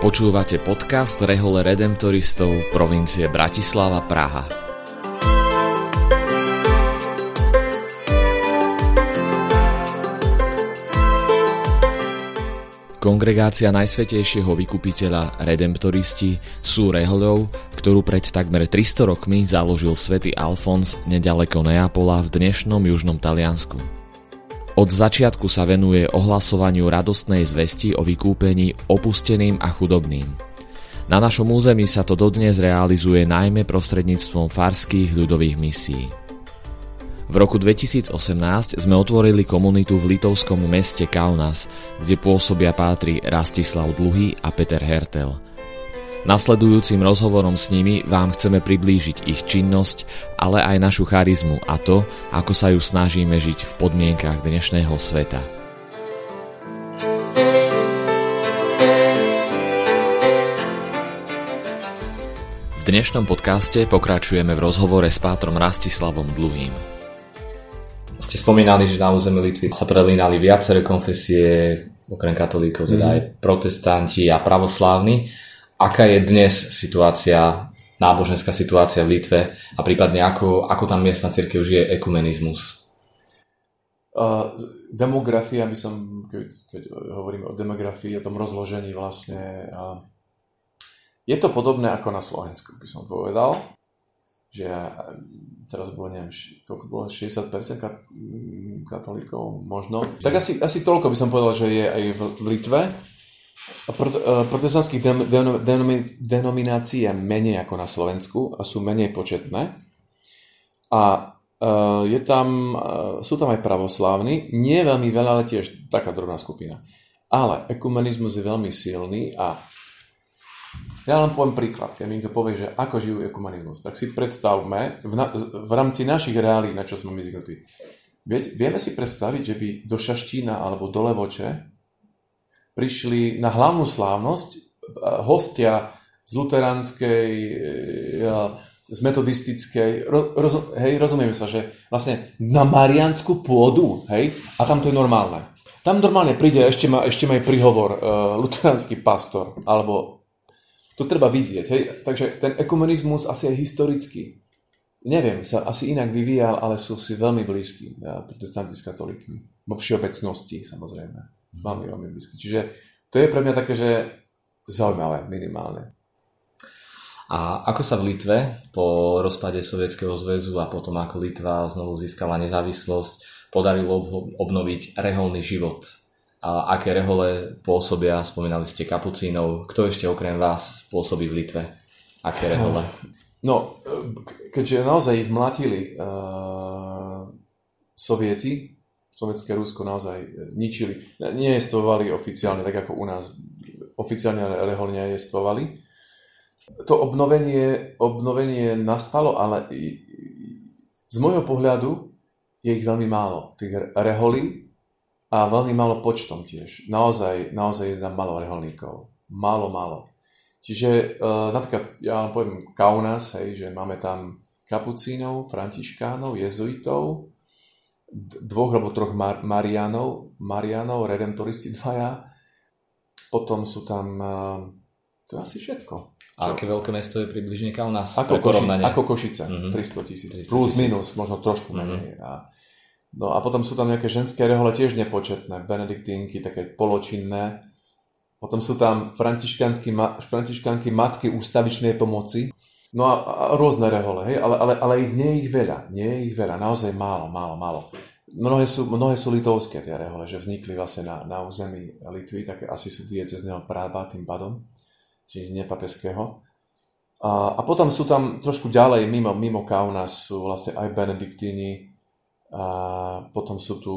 Počúvate podcast Rehole Redemptoristov provincie Bratislava Praha. Kongregácia Najsvetejšieho vykupiteľa Redemptoristi sú rehoľou, ktorú pred takmer 300 rokmi založil svätý Alfons nedaleko Neapola v dnešnom južnom Taliansku. Od začiatku sa venuje ohlasovaniu radostnej zvesti o vykúpení opusteným a chudobným. Na našom území sa to dodnes realizuje najmä prostredníctvom farských ľudových misií. V roku 2018 sme otvorili komunitu v litovskom meste Kaunas, kde pôsobia pátri Rastislav Dluhy a Peter Hertel – Nasledujúcim rozhovorom s nimi vám chceme priblížiť ich činnosť, ale aj našu charizmu a to, ako sa ju snažíme žiť v podmienkach dnešného sveta. V dnešnom podcaste pokračujeme v rozhovore s pátrom Rastislavom Dluhým. Ste spomínali, že na území Litvy sa prelínali viaceré konfesie, okrem katolíkov, teda mm. aj protestanti a pravoslávni aká je dnes situácia, náboženská situácia v Litve a prípadne ako, ako tam miestna církev žije ekumenizmus? Uh, demografia, by som, keď, keď hovoríme o demografii, o tom rozložení vlastne, uh, je to podobné ako na Slovensku, by som povedal, že teraz bolo, neviem, koľko bolo, 60% katolíkov možno. Tak asi, asi toľko by som povedal, že je aj v Litve. Eh, protestantských denominácií je menej ako na Slovensku a sú menej početné. A eh, je tam, eh, sú tam aj pravoslávni, nie veľmi veľa, ale tiež taká drobná skupina. Ale ekumenizmus je veľmi silný a ja len poviem príklad, keď mi niekto povie, že ako žijú ekumenizmus, tak si predstavme v, na, v rámci našich reálí, na čo sme my zvyknutí. Vieme si predstaviť, že by do Šaštína alebo do Levoče prišli na hlavnú slávnosť e, hostia z luteránskej, e, z metodistickej, roz, hej, rozumieme sa, že vlastne na Marianskú pôdu, hej, a tam to je normálne. Tam normálne príde, ešte má, ešte má aj príhovor uh, luteránsky pastor, alebo to treba vidieť, hej, takže ten ekumenizmus asi aj historicky, neviem, sa asi inak vyvíjal, ale sú si veľmi blízki, ja, protestanti s katolíkmi, vo všeobecnosti samozrejme. Veľmi, veľmi blízky. Čiže to je pre mňa také, že zaujímavé, minimálne. A ako sa v Litve po rozpade Sovietskeho zväzu a potom ako Litva znovu získala nezávislosť, podarilo obnoviť reholný život? A aké rehole pôsobia, spomínali ste kapucínov, kto ešte okrem vás pôsobí v Litve? Aké rehole? No, keďže naozaj ich mlatili uh, sovieti, sovietské Rusko naozaj e, ničili. Nejestvovali oficiálne, tak ako u nás oficiálne rehol nejestvovali. To obnovenie, obnovenie nastalo, ale z môjho pohľadu je ich veľmi málo. Tých reholí a veľmi málo počtom tiež. Naozaj, naozaj je tam malo reholníkov. Málo, málo. Čiže e, napríklad, ja vám poviem Kaunas, hej, že máme tam kapucínov, františkánov, jezuitov, dvoch alebo troch Mar- Marianov, Marianov, redemptoristi dvaja. Potom sú tam, uh, to je asi všetko. A aké veľké mesto je približne u nás? Ako, Koši- ako Košice, mm-hmm. 300 tisíc. Plus, minus, možno trošku menej. Mm-hmm. A, no a potom sú tam nejaké ženské rehole tiež nepočetné, benediktínky, také poločinné. Potom sú tam františkanky, ma, františkanky matky ústavičnej pomoci. No a, a rôzne rehole, hej, ale, ale, ale ich nie je ich veľa, nie je ich veľa, naozaj málo, málo, málo. Mnohé sú, mnohé sú litovské tie rehole, že vznikli vlastne na, na území Litvy, tak asi sú diecezného práva tým pádom, čiže nepapeského. A, a potom sú tam trošku ďalej, mimo, mimo Kaunas sú vlastne aj benediktíni, a potom sú tu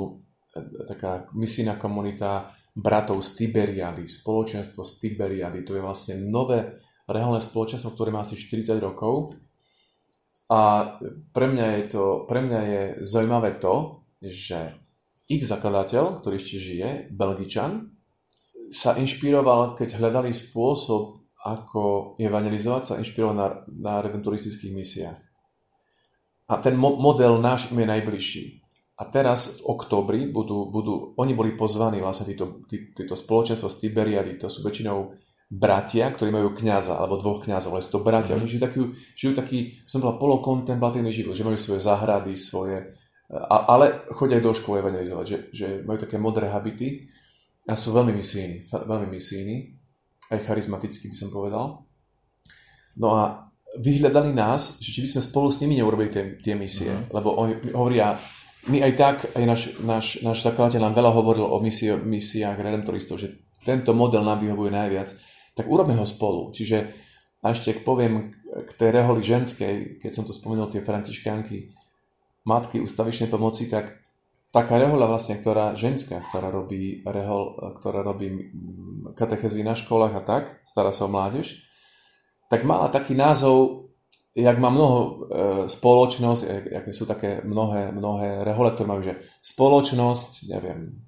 e, taká misijná komunita bratov z Tiberiady, spoločenstvo z Tiberiady, to je vlastne nové reálne spoločenstvo, ktoré má asi 40 rokov. A pre mňa je, to, pre mňa je zaujímavé to, že ich zakladateľ, ktorý ešte žije, Belgičan, sa inšpiroval, keď hľadali spôsob, ako evangelizovať, sa inšpiroval na, na redenturistických misiách. A ten mo- model náš im je najbližší. A teraz v oktobri budú, budú oni boli pozvaní, vlastne títo, tí, títo spoločenstvo z Tiberiady, to sú väčšinou bratia, ktorí majú kňaza, alebo dvoch kňazov, ale sú to bratia. Mm-hmm. Oni žijú taký, žijú taký, som bola polokontemplatívny život, že majú svoje záhrady, svoje, a, ale chodia aj do školy evangelizovať, že, že majú také modré habity a sú veľmi misijní, veľmi misijní, aj charizmaticky by som povedal. No a vyhľadali nás, že či by sme spolu s nimi neurobili tie, tie misie, mm-hmm. lebo oni hovoria, my aj tak, aj náš, náš, náš zakladateľ nám veľa hovoril o misie, misiách redemptoristov, že tento model nám vyhovuje najviac tak urobme ho spolu. Čiže a ešte poviem k tej reholi ženskej, keď som to spomenul, tie františkánky, matky ústavičnej pomoci, tak taká rehoľa vlastne, ktorá ženská, ktorá robí rehol, ktorá robí katechezy na školách a tak, stará sa o mládež, tak mala taký názov, jak má mnoho e, spoločnosť, aké sú také mnohé, mnohé rehole, ktoré majú, že spoločnosť, neviem,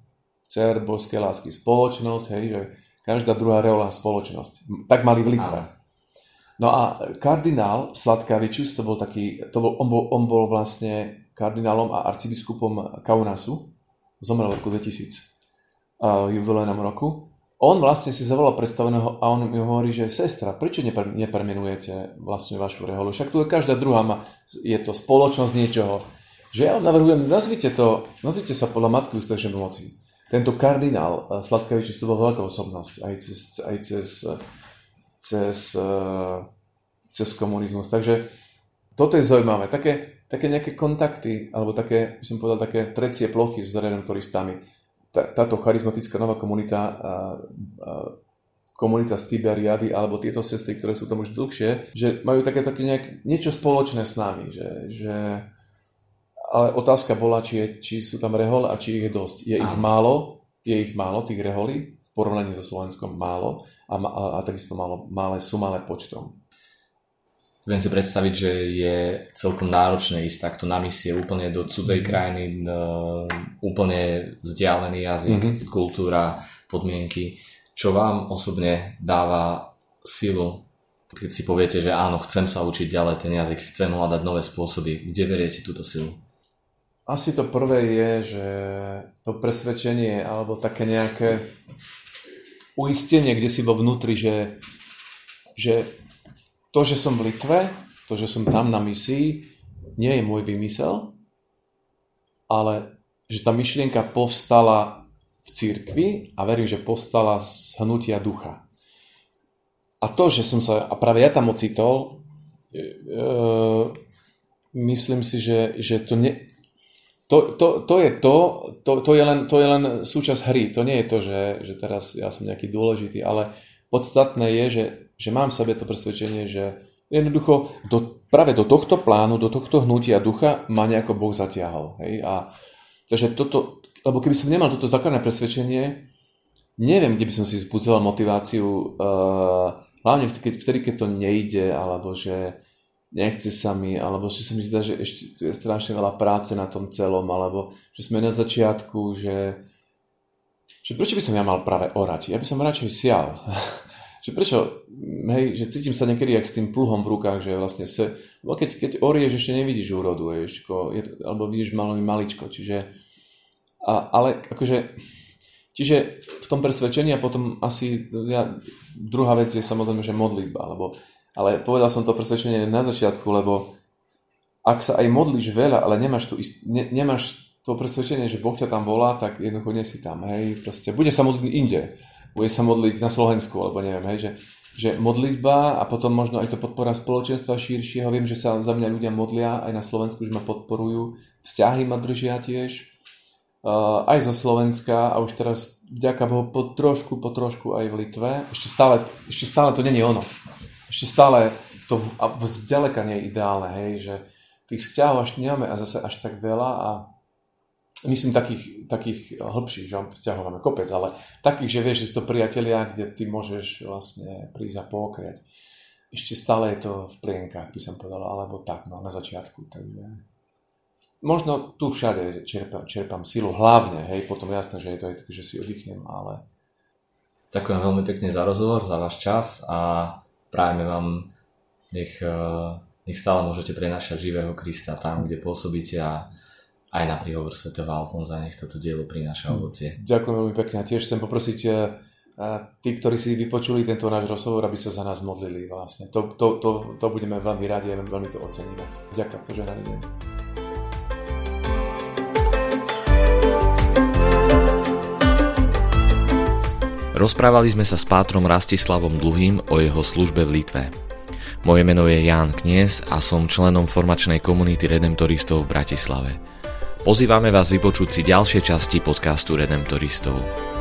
cer božské lásky, spoločnosť, hej, že každá druhá reolá spoločnosť. Tak mali v Litve. No a kardinál Sladkavičus, to bol taký, to bol, on, bol, on bol vlastne kardinálom a arcibiskupom Kaunasu, zomrel v roku 2000, uh, jubilejnom roku. On vlastne si zavolal predstaveného a on mi hovorí, že sestra, prečo nepre, nepremenujete vlastne vašu reholu? Však tu je každá druhá, má, je to spoločnosť niečoho. Že ja navrhujem, nazvite to, nazvite sa podľa Matky ústavečnej pomoci tento kardinál eh, Sladkavič to veľká osobnosť aj cez, aj cez, cez, eh, cez komunizmus. Takže toto je zaujímavé. Také, také nejaké kontakty, alebo také, by som povedal, také trecie plochy s redemptoristami. Táto charizmatická nová komunita, komunita z Tiberiady, alebo tieto sestry, ktoré sú tam už dlhšie, že majú také, také nejak, niečo spoločné s nami, že, že ale otázka bola, či, je, či sú tam rehole a či ich je dosť. Je ich málo, je ich málo, tých reholí, v porovnaní so Slovenskom málo a, a, a takisto málo, malé, sú malé počtom. Viem si predstaviť, že je celkom náročné ísť takto na misie úplne do cudzej mm-hmm. krajiny, úplne vzdialený jazyk, mm-hmm. kultúra, podmienky. Čo vám osobne dáva silu, keď si poviete, že áno, chcem sa učiť ďalej ten jazyk, chcem hľadať nové spôsoby. Kde beriete túto silu? Asi to prvé je, že to presvedčenie alebo také nejaké uistenie, kde si vo vnútri, že, že to, že som v Litve, to, že som tam na misii, nie je môj vymysel, ale že tá myšlienka povstala v církvi a verím, že povstala z hnutia ducha. A to, že som sa, a práve ja tam ocitol, e, e, myslím si, že, že to ne, to, to, to je to, to, to, je len, to je len súčasť hry. To nie je to, že, že teraz ja som nejaký dôležitý, ale podstatné je, že, že mám v sebe to presvedčenie, že jednoducho do, práve do tohto plánu, do tohto hnutia ducha ma nejako Boh zatiahol. Hej? A, takže toto, lebo keby som nemal toto základné presvedčenie, neviem, kde by som si zbudzoval motiváciu, uh, hlavne vtedy, keď to nejde, alebo že nechce sa mi, alebo že sa mi zdá, že ešte tu je strašne veľa práce na tom celom, alebo že sme na začiatku, že, že prečo by som ja mal práve orať? Ja by som radšej sial. že prečo, hej, že cítim sa niekedy jak s tým pluhom v rukách, že vlastne sa, lebo keď, keď orieš, ešte nevidíš úrodu, vieš, je, alebo vidíš malo maličko, čiže, a, ale akože, čiže v tom presvedčení a potom asi, ja, druhá vec je samozrejme, že modlitba, lebo ale povedal som to presvedčenie na začiatku, lebo ak sa aj modlíš veľa, ale nemáš, tu ist- ne, nemáš to presvedčenie, že Boh ťa tam volá, tak jednoducho nie si tam. Hej? Proste, bude sa modliť inde. Bude sa modliť na Slovensku, alebo neviem, hej, že, že modlitba a potom možno aj to podpora spoločenstva širšieho. Viem, že sa za mňa ľudia modlia aj na Slovensku, že ma podporujú. Vzťahy ma držia tiež. Uh, aj zo Slovenska a už teraz vďaka Bohu po trošku, po trošku aj v Litve. Ešte stále, ešte stále to není ono ešte stále to v, nie je ideálne, hej, že tých vzťahov až nemáme a zase až tak veľa a myslím takých, takých hĺbších, že vzťahov máme kopec, ale takých, že vieš, že sú to priatelia, kde ty môžeš vlastne prísť a pokriať. Ešte stále je to v plienkach, by som povedal, alebo tak, no, na začiatku, takže možno tu všade čerpám, čerpám silu, hlavne, hej, potom jasné, že je to aj tak, že si oddychnem, ale... Ďakujem veľmi pekne za rozhovor, za váš čas a Prajeme vám, nech, eh, nech stále môžete prenašať živého Krista tam, kde pôsobíte a aj na príhovor svätého Alfonza nech toto dielo prináša hm. ovocie. Ďakujem veľmi pekne a tiež chcem poprosiť eh, tí, ktorí si vypočuli tento náš rozhovor, aby sa za nás modlili vlastne. To, to, to, to budeme veľmi radi a veľmi to oceníme. Ďakujem, požehnaný deň. Rozprávali sme sa s pátrom Rastislavom Dluhým o jeho službe v Litve. Moje meno je Ján Knies a som členom formačnej komunity Redemptoristov v Bratislave. Pozývame vás vypočuť si ďalšie časti podcastu Redemptoristov.